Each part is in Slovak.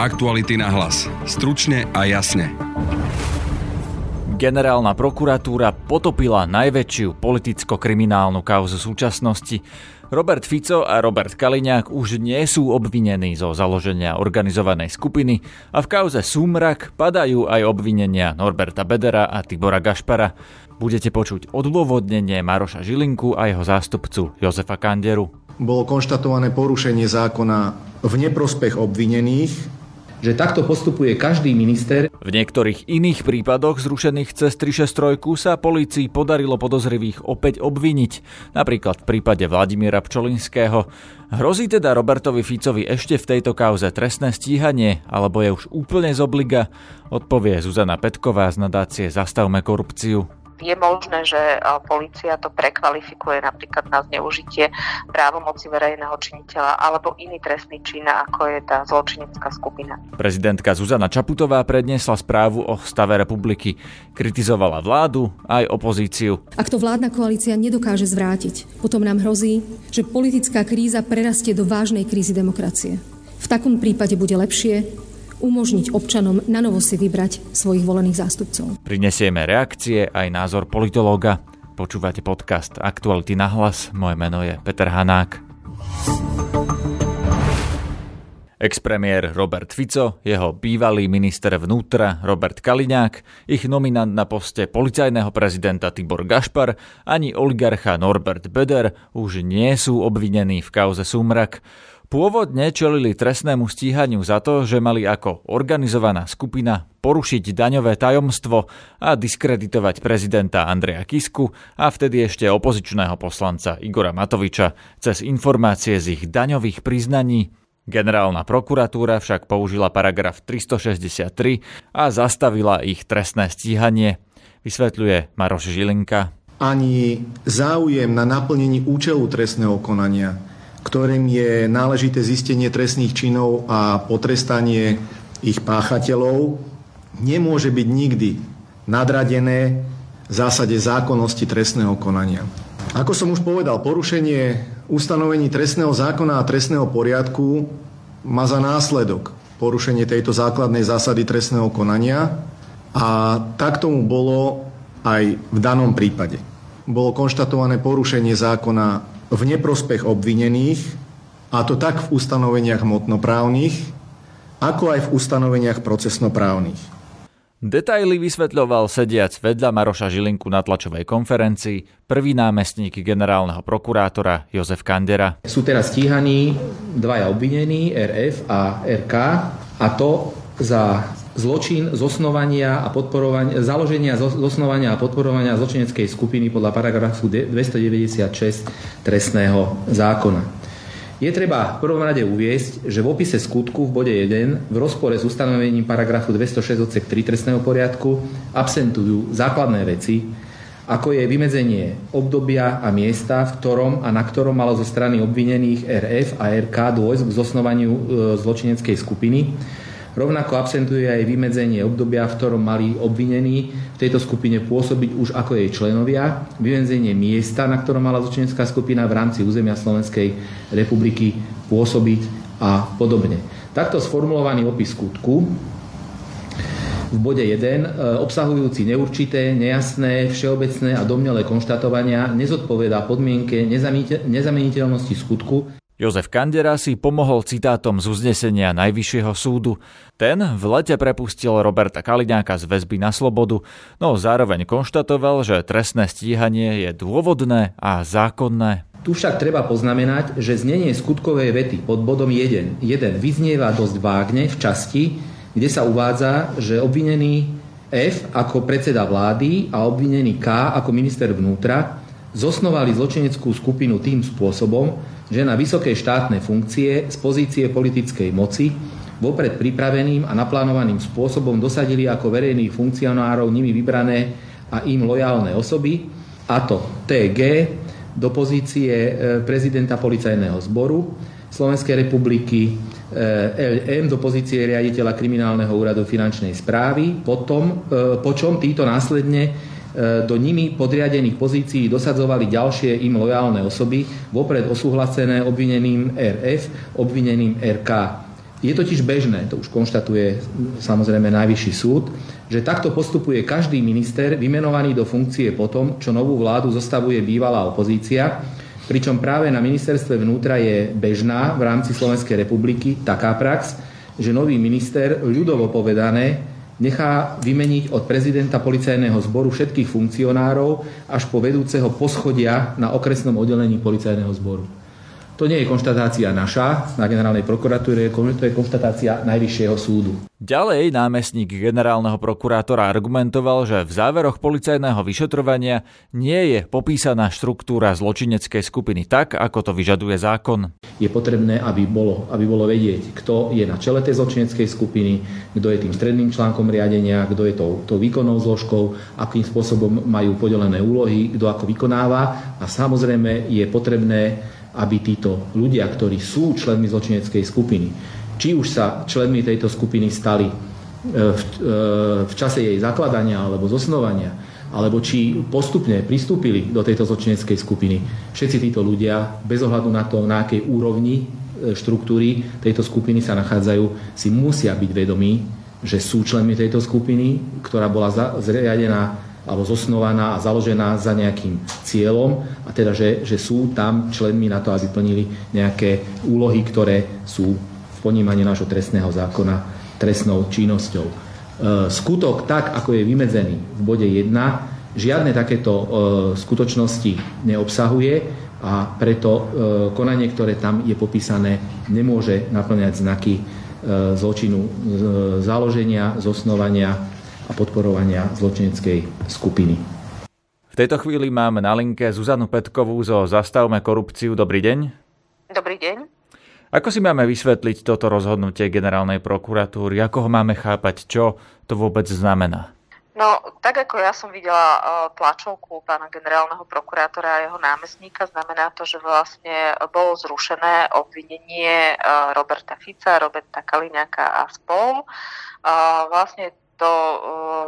Aktuality na hlas. Stručne a jasne. Generálna prokuratúra potopila najväčšiu politicko-kriminálnu kauzu súčasnosti. Robert Fico a Robert Kaliňák už nie sú obvinení zo založenia organizovanej skupiny a v kauze Sumrak padajú aj obvinenia Norberta Bedera a Tibora Gašpara. Budete počuť odôvodnenie Maroša Žilinku a jeho zástupcu Jozefa Kanderu bolo konštatované porušenie zákona v neprospech obvinených, že takto postupuje každý minister. V niektorých iných prípadoch zrušených cez 363 sa polícii podarilo podozrivých opäť obviniť, napríklad v prípade Vladimíra Pčolinského. Hrozí teda Robertovi Ficovi ešte v tejto kauze trestné stíhanie, alebo je už úplne z obliga? Odpovie Zuzana Petková z nadácie Zastavme korupciu je možné, že policia to prekvalifikuje napríklad na zneužitie právomoci verejného činiteľa alebo iný trestný čin, ako je tá zločinecká skupina. Prezidentka Zuzana Čaputová predniesla správu o stave republiky. Kritizovala vládu aj opozíciu. Ak to vládna koalícia nedokáže zvrátiť, potom nám hrozí, že politická kríza prerastie do vážnej krízy demokracie. V takom prípade bude lepšie, umožniť občanom na novo si vybrať svojich volených zástupcov. Prinesieme reakcie aj názor politológa. Počúvate podcast Aktuality na hlas. Moje meno je Peter Hanák. Expremiér Robert Fico, jeho bývalý minister vnútra Robert Kaliňák, ich nominant na poste policajného prezidenta Tibor Gašpar ani oligarcha Norbert Beder už nie sú obvinení v kauze Sumrak. Pôvodne čelili trestnému stíhaniu za to, že mali ako organizovaná skupina porušiť daňové tajomstvo a diskreditovať prezidenta Andreja Kisku a vtedy ešte opozičného poslanca Igora Matoviča cez informácie z ich daňových priznaní. Generálna prokuratúra však použila paragraf 363 a zastavila ich trestné stíhanie, vysvetľuje Maroš Žilinka. Ani záujem na naplnení účelu trestného konania ktorým je náležité zistenie trestných činov a potrestanie ich páchateľov, nemôže byť nikdy nadradené v zásade zákonnosti trestného konania. Ako som už povedal, porušenie ustanovení trestného zákona a trestného poriadku má za následok porušenie tejto základnej zásady trestného konania a tak tomu bolo aj v danom prípade. Bolo konštatované porušenie zákona v neprospech obvinených, a to tak v ustanoveniach hmotnoprávnych, ako aj v ustanoveniach procesnoprávnych. Detaily vysvetľoval sediac vedľa Maroša Žilinku na tlačovej konferencii prvý námestník generálneho prokurátora Jozef Kandera. Sú teraz stíhaní dvaja obvinení, RF a RK, a to za zločin zosnovania a podporovania, založenia zosnovania a podporovania zločineckej skupiny podľa paragrafu 296 trestného zákona. Je treba v prvom rade uviesť, že v opise skutku v bode 1 v rozpore s ustanovením paragrafu 206 odsek 3 trestného poriadku absentujú základné veci, ako je vymedzenie obdobia a miesta, v ktorom a na ktorom malo zo strany obvinených RF a RK dôjsť k zosnovaniu e, zločineckej skupiny, Rovnako absentuje aj vymedzenie obdobia, v ktorom mali obvinení v tejto skupine pôsobiť už ako jej členovia, vymedzenie miesta, na ktorom mala zločinecká skupina v rámci územia Slovenskej republiky pôsobiť a podobne. Takto sformulovaný opis skutku v bode 1, e, obsahujúci neurčité, nejasné, všeobecné a domnelé konštatovania, nezodpovedá podmienke nezameniteľnosti skutku Jozef Kandera si pomohol citátom z uznesenia Najvyššieho súdu. Ten v lete prepustil Roberta Kaliňáka z väzby na slobodu, no zároveň konštatoval, že trestné stíhanie je dôvodné a zákonné. Tu však treba poznamenať, že znenie skutkovej vety pod bodom 1, 1 vyznieva dosť vágne v časti, kde sa uvádza, že obvinený F ako predseda vlády a obvinený K ako minister vnútra zosnovali zločineckú skupinu tým spôsobom, že na vysoké štátne funkcie z pozície politickej moci vopred pripraveným a naplánovaným spôsobom dosadili ako verejných funkcionárov nimi vybrané a im lojálne osoby, a to TG do pozície e, prezidenta policajného zboru Slovenskej republiky, e, LM do pozície riaditeľa kriminálneho úradu finančnej správy, potom, e, po čom títo následne do nimi podriadených pozícií dosadzovali ďalšie im lojálne osoby, vopred osúhlasené obvineným RF, obvineným RK. Je totiž bežné, to už konštatuje samozrejme Najvyšší súd, že takto postupuje každý minister vymenovaný do funkcie potom, čo novú vládu zostavuje bývalá opozícia, pričom práve na ministerstve vnútra je bežná v rámci Slovenskej republiky taká prax, že nový minister, ľudovo povedané, nechá vymeniť od prezidenta policajného zboru všetkých funkcionárov až po vedúceho poschodia na okresnom oddelení policajného zboru. To nie je konštatácia naša na generálnej prokuratúre, to je konštatácia Najvyššieho súdu. Ďalej námestník generálneho prokurátora argumentoval, že v záveroch policajného vyšetrovania nie je popísaná štruktúra zločineckej skupiny tak, ako to vyžaduje zákon. Je potrebné, aby bolo, aby bolo vedieť, kto je na čele tej zločineckej skupiny, kto je tým stredným článkom riadenia, kto je tou, tou výkonnou zložkou, akým spôsobom majú podelené úlohy, kto ako vykonáva a samozrejme je potrebné aby títo ľudia, ktorí sú členmi zločineckej skupiny, či už sa členmi tejto skupiny stali e, v, e, v čase jej zakladania alebo zosnovania, alebo či postupne pristúpili do tejto zločineckej skupiny. Všetci títo ľudia, bez ohľadu na to, na akej úrovni e, štruktúry tejto skupiny sa nachádzajú, si musia byť vedomí, že sú členmi tejto skupiny, ktorá bola zriadená alebo zosnovaná a založená za nejakým cieľom a teda, že, že sú tam členmi na to, aby plnili nejaké úlohy, ktoré sú v ponímaní nášho trestného zákona trestnou činnosťou. E, skutok tak, ako je vymedzený v bode 1, žiadne takéto e, skutočnosti neobsahuje a preto e, konanie, ktoré tam je popísané, nemôže naplňať znaky zločinu založenia, zosnovania a podporovania zločineckej skupiny. V tejto chvíli máme na linke Zuzanu Petkovú zo Zastavme korupciu. Dobrý deň. Dobrý deň. Ako si máme vysvetliť toto rozhodnutie generálnej prokuratúry? Ako ho máme chápať? Čo to vôbec znamená? No, tak ako ja som videla uh, tlačovku pána generálneho prokurátora a jeho námestníka, znamená to, že vlastne bolo zrušené obvinenie uh, Roberta Fica, Roberta Kaliňáka a spol. Uh, vlastne to eh,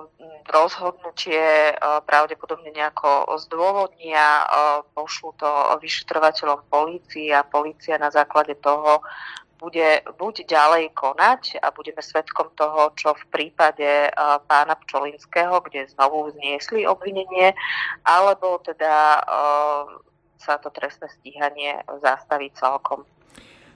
rozhodnutie eh, pravdepodobne nejako zdôvodnia, eh, pošlu to vyšetrovateľom polícii a polícia na základe toho bude buď ďalej konať a budeme svetkom toho, čo v prípade pána Pčolinského, kde znovu vzniesli obvinenie, alebo teda sa to trestné stíhanie zastaví celkom.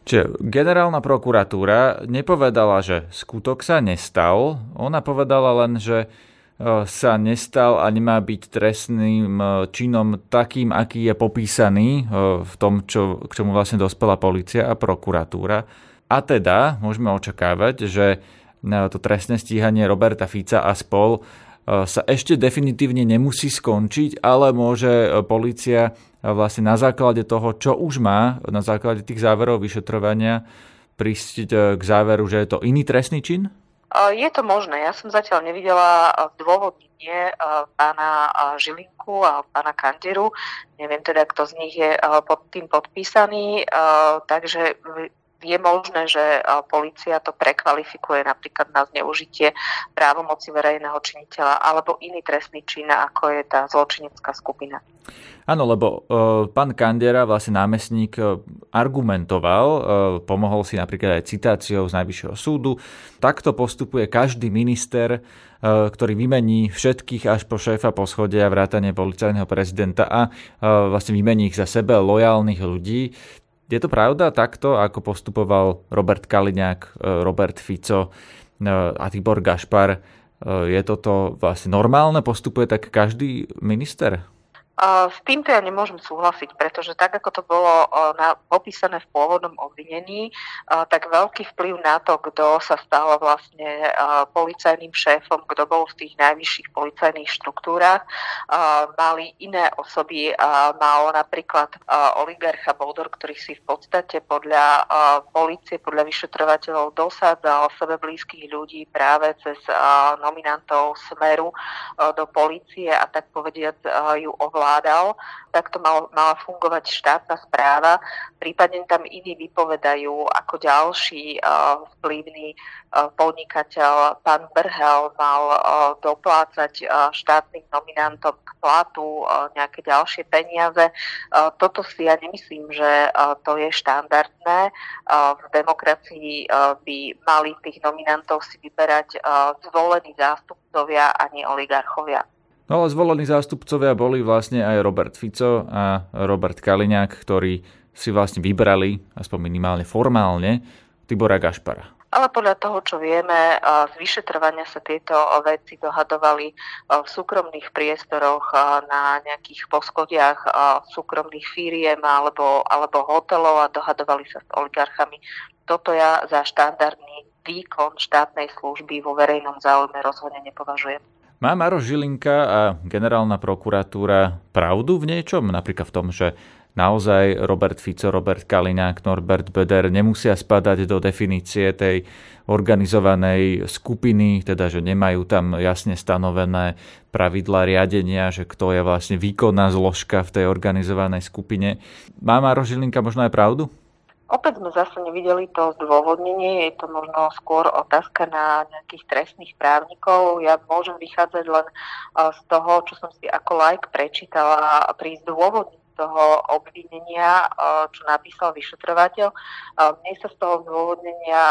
Čiže generálna prokuratúra nepovedala, že skutok sa nestal, ona povedala len, že e, sa nestal a nemá byť trestným e, činom takým, aký je popísaný e, v tom, čo, k čomu vlastne dospela policia a prokuratúra. A teda môžeme očakávať, že to trestné stíhanie Roberta Fica a spol sa ešte definitívne nemusí skončiť, ale môže policia vlastne na základe toho, čo už má, na základe tých záverov vyšetrovania, prísť e, k záveru, že je to iný trestný čin? Je to možné. Ja som zatiaľ nevidela dôvodnenie pána Žilinku a pána Kandiru. Neviem teda, kto z nich je pod tým podpísaný. Takže je možné, že policia to prekvalifikuje napríklad na zneužitie právomoci verejného činiteľa alebo iný trestný čin, ako je tá zločinecká skupina. Áno, lebo uh, pán Kandera, vlastne námestník, uh, argumentoval, uh, pomohol si napríklad aj citáciou z Najvyššieho súdu. Takto postupuje každý minister, uh, ktorý vymení všetkých až po šéfa poschodia vrátane policajného prezidenta a uh, vlastne vymení ich za sebe lojálnych ľudí. Je to pravda takto, ako postupoval Robert Kaliňák, Robert Fico a Tibor Gašpar? Je toto vlastne normálne? Postupuje tak každý minister? S týmto ja nemôžem súhlasiť, pretože tak, ako to bolo na, popísané v pôvodnom obvinení, tak veľký vplyv na to, kto sa stal vlastne policajným šéfom, kto bol v tých najvyšších policajných štruktúrach, mali iné osoby. Mal napríklad oligarcha Boldor, ktorý si v podstate podľa policie, podľa vyšetrovateľov dosádzal sebe blízkych ľudí práve cez nominantov Smeru do policie a tak povediať ju ovládal ovládal, takto mal, mala fungovať štátna správa. Prípadne tam iní vypovedajú, ako ďalší uh, vplyvný uh, podnikateľ, pán Brhel, mal uh, doplácať uh, štátnym nominantom k platu uh, nejaké ďalšie peniaze. Uh, toto si ja nemyslím, že uh, to je štandardné. Uh, v demokracii uh, by mali tých nominantov si vyberať uh, zvolení zástupcovia a nie oligarchovia. No ale zvolení zástupcovia boli vlastne aj Robert Fico a Robert Kaliňák, ktorí si vlastne vybrali, aspoň minimálne formálne, Tibora Gašpara. Ale podľa toho, čo vieme, z vyšetrovania sa tieto veci dohadovali v súkromných priestoroch na nejakých poschodiach súkromných firiem alebo, alebo hotelov a dohadovali sa s oligarchami. Toto ja za štandardný výkon štátnej služby vo verejnom záujme rozhodne nepovažujem. Má Maro Žilinka a generálna prokuratúra pravdu v niečom? Napríklad v tom, že naozaj Robert Fico, Robert Kalinák, Norbert Beder nemusia spadať do definície tej organizovanej skupiny, teda že nemajú tam jasne stanovené pravidla riadenia, že kto je vlastne výkonná zložka v tej organizovanej skupine. Má Maro Žilinka možno aj pravdu? Opäť sme zase nevideli to zdôvodnenie, je to možno skôr otázka na nejakých trestných právnikov. Ja môžem vychádzať len z toho, čo som si ako like prečítala pri zdôvodnení toho obvinenia, čo napísal vyšetrovateľ. Mne sa z toho zdôvodnenia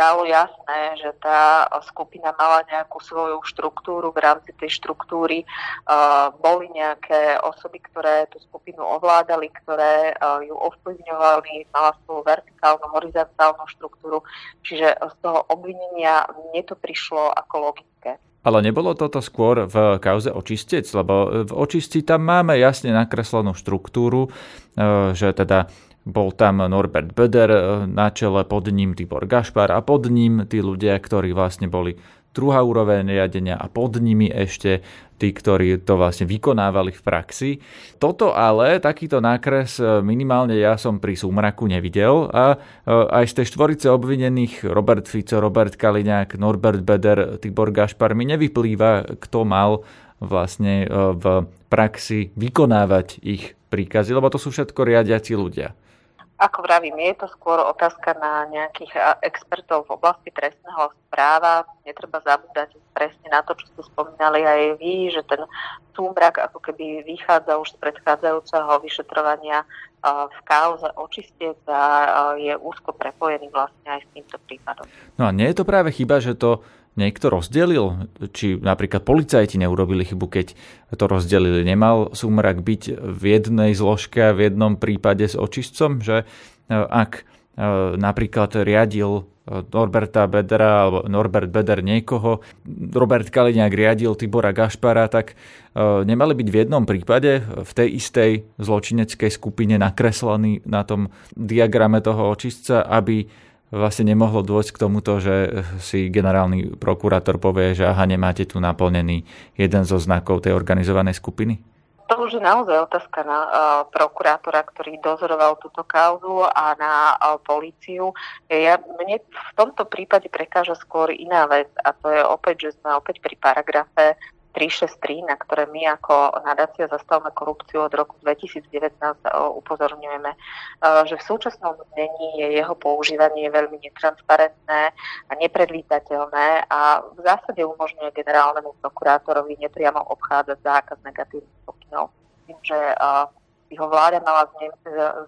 dalo jasné, že tá skupina mala nejakú svoju štruktúru. V rámci tej štruktúry uh, boli nejaké osoby, ktoré tú skupinu ovládali, ktoré uh, ju ovplyvňovali, mala svoju vertikálnu, horizontálnu štruktúru. Čiže z toho obvinenia mne to prišlo ako logické. Ale nebolo toto skôr v kauze očistec, lebo v očisti tam máme jasne nakreslenú štruktúru, že teda bol tam Norbert Böder eh, na čele, pod ním Tibor Gašpar a pod ním tí ľudia, ktorí vlastne boli druhá úroveň riadenia a pod nimi ešte tí, ktorí to vlastne vykonávali v praxi. Toto ale, takýto nákres eh, minimálne ja som pri súmraku nevidel a eh, aj z tej štvorice obvinených Robert Fico, Robert Kaliňák, Norbert Beder, Tibor Gašpar mi nevyplýva, kto mal vlastne v praxi vykonávať ich príkazy, lebo to sú všetko riadiaci ľudia. Ako vravím, je to skôr otázka na nejakých expertov v oblasti trestného správa. Netreba zabúdať presne na to, čo ste spomínali aj vy, že ten súmrak ako keby vychádza už z predchádzajúceho vyšetrovania v kauze očistec a je úzko prepojený vlastne aj s týmto prípadom. No a nie je to práve chyba, že to niekto rozdelil? Či napríklad policajti neurobili chybu, keď to rozdelili? Nemal súmrak byť v jednej zložke, v jednom prípade s očistcom? Že e, ak e, napríklad riadil e, Norberta Bedera alebo Norbert Beder niekoho, Robert Kaliňák riadil Tibora Gašpara, tak nemali byť v jednom prípade v tej istej zločineckej skupine nakreslení na tom diagrame toho očistca, aby vlastne nemohlo dôjsť k tomuto, že si generálny prokurátor povie, že aha, nemáte tu naplnený jeden zo znakov tej organizovanej skupiny? To už je naozaj otázka na uh, prokurátora, ktorý dozoroval túto kauzu a na uh, políciu. Ja, mne v tomto prípade prekáža skôr iná vec a to je opäť, že sme opäť pri paragrafe 363, na ktoré my ako nadácia zastavme korupciu od roku 2019 e, upozorňujeme, e, že v súčasnom znení je jeho používanie veľmi netransparentné a nepredvídateľné a v zásade umožňuje generálnemu prokurátorovi nepriamo obchádzať zákaz negatívnych pokynov. Tým, že e, by ho vláda mala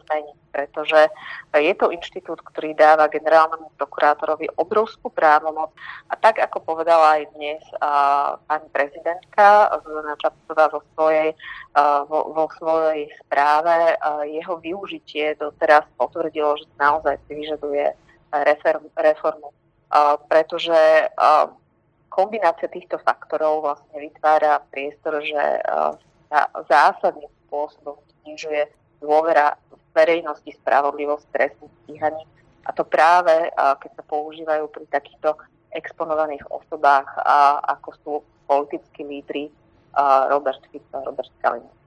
zmeniť, pretože je to inštitút, ktorý dáva generálnemu prokurátorovi obrovskú právomoc. A tak, ako povedala aj dnes uh, pani prezidentka Zuzana Čaputová vo svojej, uh, vo, vo svojej správe, uh, jeho využitie doteraz potvrdilo, že naozaj si vyžaduje reform, reformu, uh, pretože uh, kombinácia týchto faktorov vlastne vytvára priestor, že zásadným spôsobom znižuje dôvera verejnosti spravodlivosť trestných stíhaní. A to práve, keď sa používajú pri takýchto exponovaných osobách, ako sú politickí lídry Robert Fico Robert Kaliňák.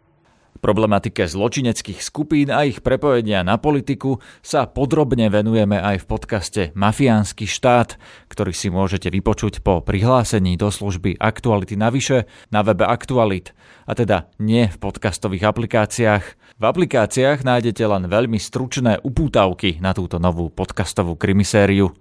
Problematike zločineckých skupín a ich prepojenia na politiku sa podrobne venujeme aj v podcaste Mafiánsky štát, ktorý si môžete vypočuť po prihlásení do služby Aktuality navyše na webe Aktualit, a teda nie v podcastových aplikáciách. V aplikáciách nájdete len veľmi stručné upútavky na túto novú podcastovú krimisériu.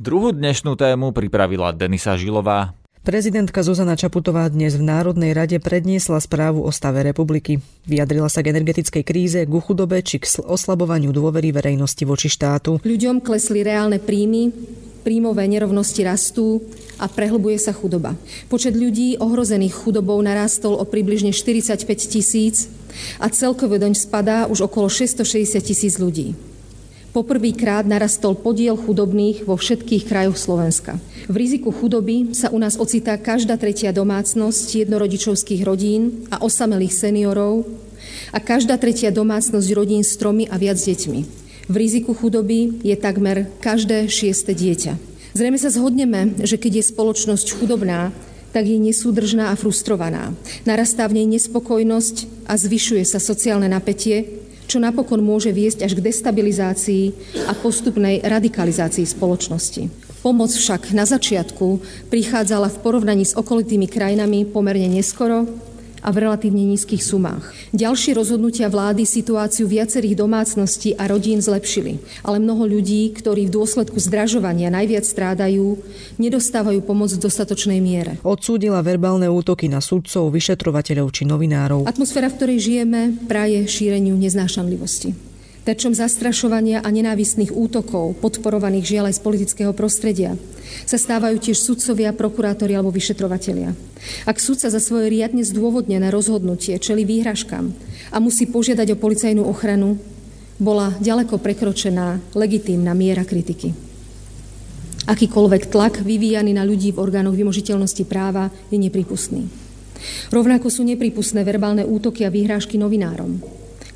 Druhú dnešnú tému pripravila Denisa Žilová. Prezidentka Zuzana Čaputová dnes v Národnej rade predniesla správu o stave republiky. Vyjadrila sa k energetickej kríze, k chudobe či k oslabovaniu dôvery verejnosti voči štátu. Ľuďom klesli reálne príjmy, príjmové nerovnosti rastú a prehlbuje sa chudoba. Počet ľudí ohrozených chudobou narastol o približne 45 tisíc a celkové doň spadá už okolo 660 tisíc ľudí. Poprvýkrát narastol podiel chudobných vo všetkých krajoch Slovenska. V riziku chudoby sa u nás ocitá každá tretia domácnosť jednorodičovských rodín a osamelých seniorov a každá tretia domácnosť rodín s tromi a viac deťmi. V riziku chudoby je takmer každé šieste dieťa. Zrejme sa zhodneme, že keď je spoločnosť chudobná, tak je nesúdržná a frustrovaná. Narastá v nej nespokojnosť a zvyšuje sa sociálne napätie, čo napokon môže viesť až k destabilizácii a postupnej radikalizácii spoločnosti. Pomoc však na začiatku prichádzala v porovnaní s okolitými krajinami pomerne neskoro a v relatívne nízkych sumách. Ďalšie rozhodnutia vlády situáciu viacerých domácností a rodín zlepšili, ale mnoho ľudí, ktorí v dôsledku zdražovania najviac strádajú, nedostávajú pomoc v dostatočnej miere. Odsúdila verbálne útoky na sudcov, vyšetrovateľov či novinárov. Atmosféra, v ktorej žijeme, praje šíreniu neznášanlivosti terčom zastrašovania a nenávistných útokov, podporovaných žiaľ aj z politického prostredia, sa stávajú tiež sudcovia, prokurátori alebo vyšetrovatelia. Ak sudca za svoje riadne zdôvodnené rozhodnutie čeli výhražkám a musí požiadať o policajnú ochranu, bola ďaleko prekročená legitímna miera kritiky. Akýkoľvek tlak vyvíjaný na ľudí v orgánoch vymožiteľnosti práva je nepripustný. Rovnako sú nepripustné verbálne útoky a výhrážky novinárom,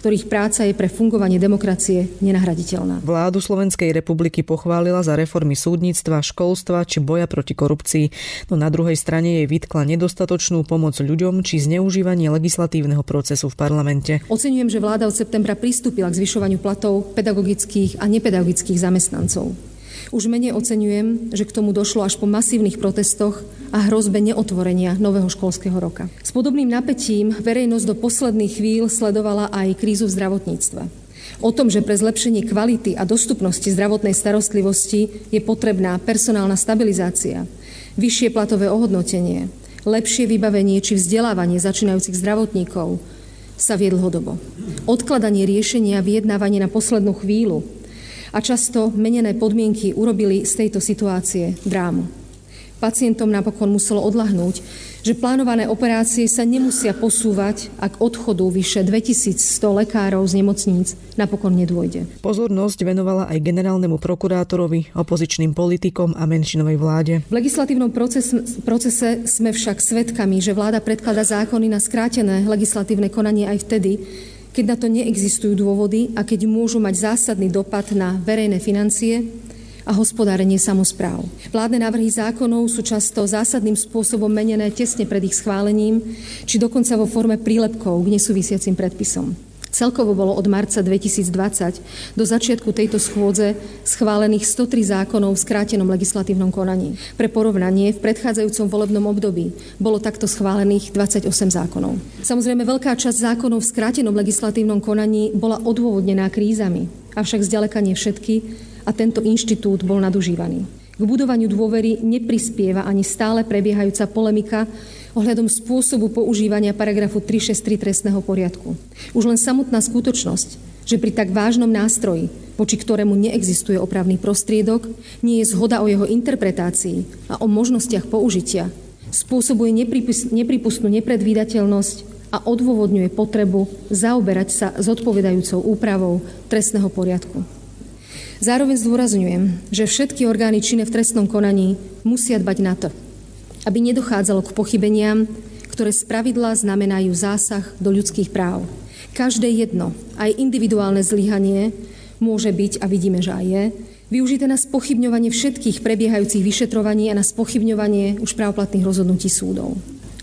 ktorých práca je pre fungovanie demokracie nenahraditeľná. Vládu Slovenskej republiky pochválila za reformy súdnictva, školstva či boja proti korupcii, no na druhej strane jej vytkla nedostatočnú pomoc ľuďom či zneužívanie legislatívneho procesu v parlamente. Oceňujem, že vláda od septembra pristúpila k zvyšovaniu platov pedagogických a nepedagogických zamestnancov. Už menej oceňujem, že k tomu došlo až po masívnych protestoch a hrozbe neotvorenia nového školského roka. S podobným napätím verejnosť do posledných chvíľ sledovala aj krízu v zdravotníctve. O tom, že pre zlepšenie kvality a dostupnosti zdravotnej starostlivosti je potrebná personálna stabilizácia, vyššie platové ohodnotenie, lepšie vybavenie či vzdelávanie začínajúcich zdravotníkov, sa vie dlhodobo. Odkladanie riešenia a vyjednávanie na poslednú chvíľu a často menené podmienky urobili z tejto situácie drámu. Pacientom napokon muselo odlahnúť, že plánované operácie sa nemusia posúvať, ak odchodu vyše 2100 lekárov z nemocníc napokon nedôjde. Pozornosť venovala aj generálnemu prokurátorovi, opozičným politikom a menšinovej vláde. V legislatívnom proces, procese sme však svedkami, že vláda predklada zákony na skrátené legislatívne konanie aj vtedy, keď na to neexistujú dôvody a keď môžu mať zásadný dopad na verejné financie a hospodárenie samozpráv. Vládne návrhy zákonov sú často zásadným spôsobom menené tesne pred ich schválením, či dokonca vo forme prílepkov k nesúvisiacim predpisom. Celkovo bolo od marca 2020 do začiatku tejto schôdze schválených 103 zákonov v skrátenom legislatívnom konaní. Pre porovnanie, v predchádzajúcom volebnom období bolo takto schválených 28 zákonov. Samozrejme, veľká časť zákonov v skrátenom legislatívnom konaní bola odôvodnená krízami, avšak zďaleka nie všetky a tento inštitút bol nadužívaný. K budovaniu dôvery neprispieva ani stále prebiehajúca polemika ohľadom spôsobu používania paragrafu 363 trestného poriadku. Už len samotná skutočnosť, že pri tak vážnom nástroji, voči ktorému neexistuje opravný prostriedok, nie je zhoda o jeho interpretácii a o možnostiach použitia, spôsobuje nepripustnú nepredvídateľnosť a odôvodňuje potrebu zaoberať sa zodpovedajúcou úpravou trestného poriadku. Zároveň zdôrazňujem, že všetky orgány činné v trestnom konaní musia dbať na to, aby nedochádzalo k pochybeniam, ktoré spravidla znamenajú zásah do ľudských práv. Každé jedno, aj individuálne zlyhanie, môže byť, a vidíme, že aj je, využité na spochybňovanie všetkých prebiehajúcich vyšetrovaní a na spochybňovanie už právoplatných rozhodnutí súdov.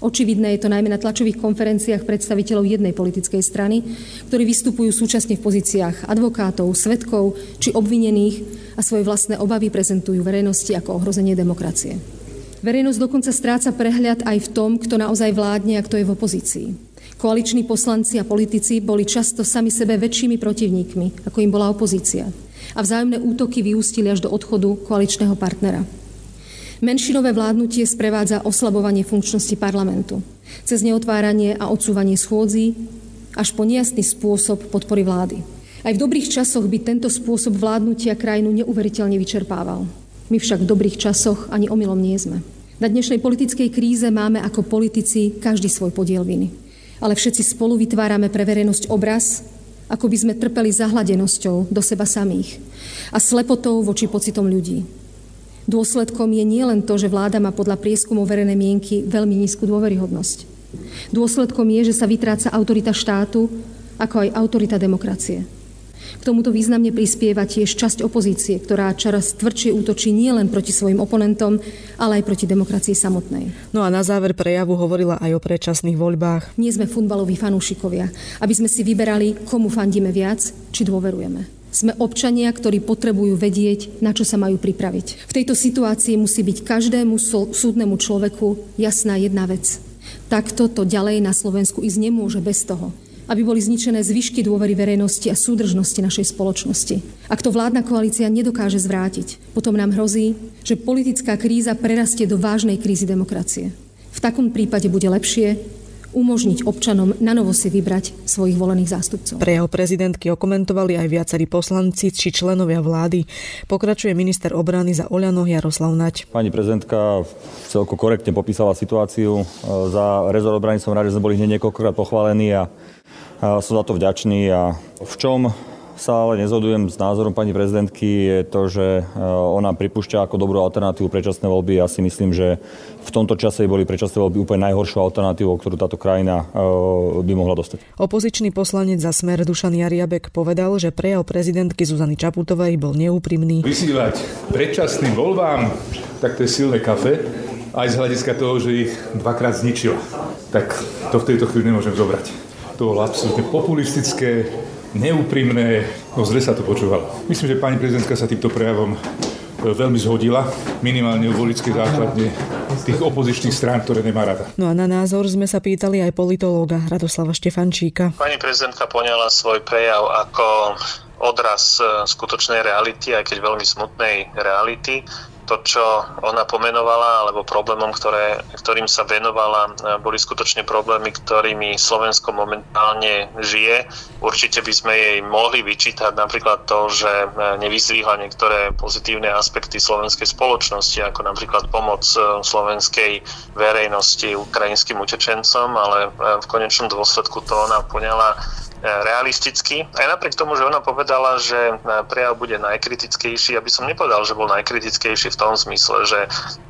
Očividné je to najmä na tlačových konferenciách predstaviteľov jednej politickej strany, ktorí vystupujú súčasne v pozíciách advokátov, svetkov či obvinených a svoje vlastné obavy prezentujú verejnosti ako ohrozenie demokracie. Verejnosť dokonca stráca prehľad aj v tom, kto naozaj vládne a kto je v opozícii. Koaliční poslanci a politici boli často sami sebe väčšími protivníkmi, ako im bola opozícia. A vzájomné útoky vyústili až do odchodu koaličného partnera. Menšinové vládnutie sprevádza oslabovanie funkčnosti parlamentu cez neotváranie a odsúvanie schôdzí až po nejasný spôsob podpory vlády. Aj v dobrých časoch by tento spôsob vládnutia krajinu neuveriteľne vyčerpával. My však v dobrých časoch ani omylom nie sme. Na dnešnej politickej kríze máme ako politici každý svoj podiel viny. Ale všetci spolu vytvárame pre verejnosť obraz, ako by sme trpeli zahladenosťou do seba samých a slepotou voči pocitom ľudí. Dôsledkom je nielen to, že vláda má podľa prieskumov verejnej mienky veľmi nízku dôveryhodnosť. Dôsledkom je, že sa vytráca autorita štátu, ako aj autorita demokracie. K tomuto významne prispieva tiež časť opozície, ktorá čoraz tvrdšie útočí nielen proti svojim oponentom, ale aj proti demokracii samotnej. No a na záver prejavu hovorila aj o predčasných voľbách. Nie sme futbaloví fanúšikovia, aby sme si vyberali, komu fandíme viac, či dôverujeme. Sme občania, ktorí potrebujú vedieť, na čo sa majú pripraviť. V tejto situácii musí byť každému súdnemu človeku jasná jedna vec. Takto to ďalej na Slovensku ísť nemôže bez toho, aby boli zničené zvyšky dôvery verejnosti a súdržnosti našej spoločnosti. Ak to vládna koalícia nedokáže zvrátiť, potom nám hrozí, že politická kríza prerastie do vážnej krízy demokracie. V takom prípade bude lepšie, umožniť občanom na novo si vybrať svojich volených zástupcov. Pre jeho prezidentky okomentovali aj viacerí poslanci či členovia vlády. Pokračuje minister obrany za Oľano Jaroslav Nať. Pani prezidentka celko korektne popísala situáciu. Za rezort obrany som rád, že sme boli hneď niekoľkokrát pochválení a som za to vďačný. A v čom sa ale nezhodujem s názorom pani prezidentky, je to, že e, ona pripúšťa ako dobrú alternatívu predčasné voľby. Ja si myslím, že v tomto čase boli predčasné voľby úplne najhoršou alternatívou, ktorú táto krajina e, by mohla dostať. Opozičný poslanec za smer Dušan Jariabek povedal, že prejav prezidentky Zuzany Čaputovej bol neúprimný. Vysílať predčasným voľbám, tak to je silné kafe, aj z hľadiska toho, že ich dvakrát zničila. Tak to v tejto chvíli nemôžem zobrať. To bolo absolútne populistické, neúprimné, no zle sa to počúvalo. Myslím, že pani prezidentka sa týmto prejavom e, veľmi zhodila, minimálne v volickej základne tých opozičných strán, ktoré nemá rada. No a na názor sme sa pýtali aj politológa Radoslava Štefančíka. Pani prezidentka poňala svoj prejav ako odraz e, skutočnej reality, aj keď veľmi smutnej reality to, čo ona pomenovala, alebo problémom, ktoré, ktorým sa venovala, e, boli skutočne problémy, ktorými Slovensko momentálne žije. Určite by sme jej mohli vyčítať napríklad to, že e, nevyzvíhla niektoré pozitívne aspekty slovenskej spoločnosti, ako napríklad pomoc e, slovenskej verejnosti ukrajinským utečencom, ale v konečnom dôsledku to ona poňala realisticky. Aj napriek tomu, že ona povedala, že e, prejav bude najkritickejší, aby som nepovedal, že bol najkritickejší v tom zmysle, že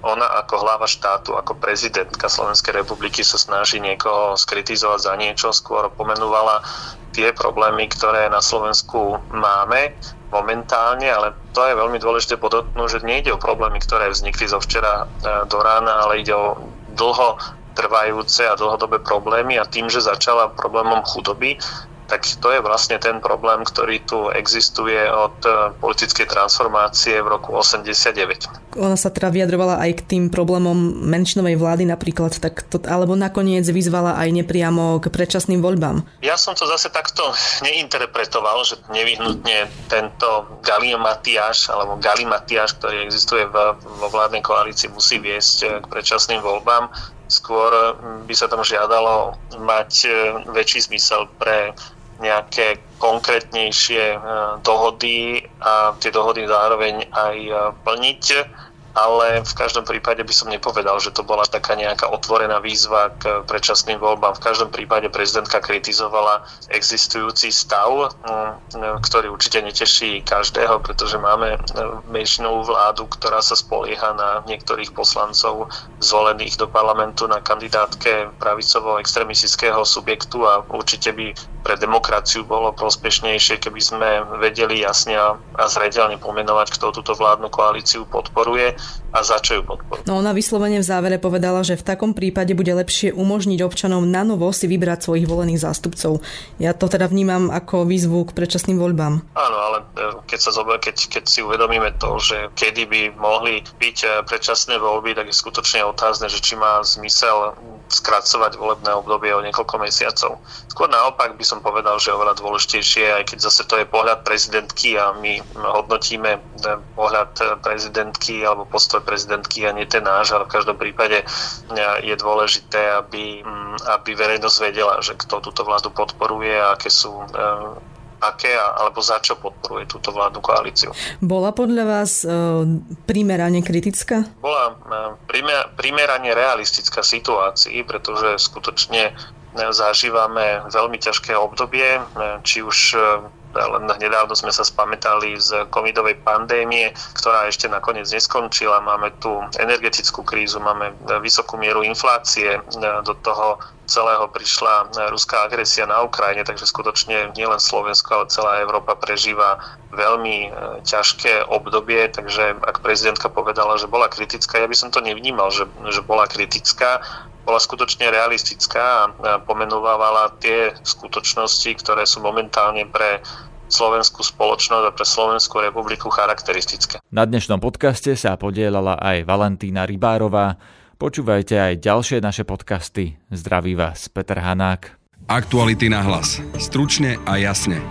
ona ako hlava štátu, ako prezidentka Slovenskej republiky sa snaží niekoho skritizovať za niečo, skôr pomenovala tie problémy, ktoré na Slovensku máme momentálne, ale to je veľmi dôležité podotknúť, že nejde o problémy, ktoré vznikli zo včera e, do rána, ale ide o dlho trvajúce a dlhodobé problémy a tým, že začala problémom chudoby, tak to je vlastne ten problém, ktorý tu existuje od e, politickej transformácie v roku 89. Ona sa teda vyjadrovala aj k tým problémom menšinovej vlády napríklad, tak to, alebo nakoniec vyzvala aj nepriamo k predčasným voľbám. Ja som to zase takto neinterpretoval, že nevyhnutne tento galimatiaš alebo galimatiaš, ktorý existuje v, vo vládnej koalícii, musí viesť e, k predčasným voľbám. Skôr by sa tam žiadalo mať e, väčší zmysel pre nejaké konkrétnejšie e, dohody a tie dohody zároveň aj e, plniť ale v každom prípade by som nepovedal, že to bola taká nejaká otvorená výzva k predčasným voľbám. V každom prípade prezidentka kritizovala existujúci stav, mm, ktorý určite neteší každého, pretože máme menšinovú vládu, ktorá sa spolieha na niektorých poslancov zvolených do parlamentu na kandidátke pravicovo-extremistického subjektu a určite by pre demokraciu bolo prospešnejšie, keby sme vedeli jasne a zreteľne pomenovať, kto túto vládnu koalíciu podporuje a za čo ju podporujú. No ona vyslovene v závere povedala, že v takom prípade bude lepšie umožniť občanom na novo si vybrať svojich volených zástupcov. Ja to teda vnímam ako výzvu k predčasným voľbám. Áno, ale e, keď, sa zober, keď, keď si uvedomíme to, že kedy by mohli byť e, predčasné voľby, tak je skutočne otázne, že či má zmysel skracovať volebné obdobie o niekoľko mesiacov. Skôr naopak by som povedal, že oveľa dôležitejšie, aj keď zase to je pohľad prezidentky a my hodnotíme pohľad prezidentky alebo postoj prezidentky a nie ten náš, ale v každom prípade je dôležité, aby, aby verejnosť vedela, že kto túto vládu podporuje a aké sú aké alebo za čo podporuje túto vládnu koalíciu. Bola podľa vás e, primerane kritická? Bola e, primerane realistická situácii, pretože skutočne zažívame veľmi ťažké obdobie, e, či už len nedávno sme sa spamätali z covidovej pandémie, ktorá ešte nakoniec neskončila. Máme tu energetickú krízu, máme vysokú mieru inflácie, do toho celého prišla ruská agresia na Ukrajine, takže skutočne nielen Slovensko, ale celá Európa prežíva veľmi e, ťažké obdobie, takže ak prezidentka povedala, že bola kritická, ja by som to nevnímal, že, že bola kritická, bola skutočne realistická a pomenovávala tie skutočnosti, ktoré sú momentálne pre slovenskú spoločnosť a pre Slovenskú republiku charakteristické. Na dnešnom podcaste sa podielala aj Valentína Rybárová, Počúvajte aj ďalšie naše podcasty. Zdraví vás Peter Hanák. Aktuality na hlas. Stručne a jasne.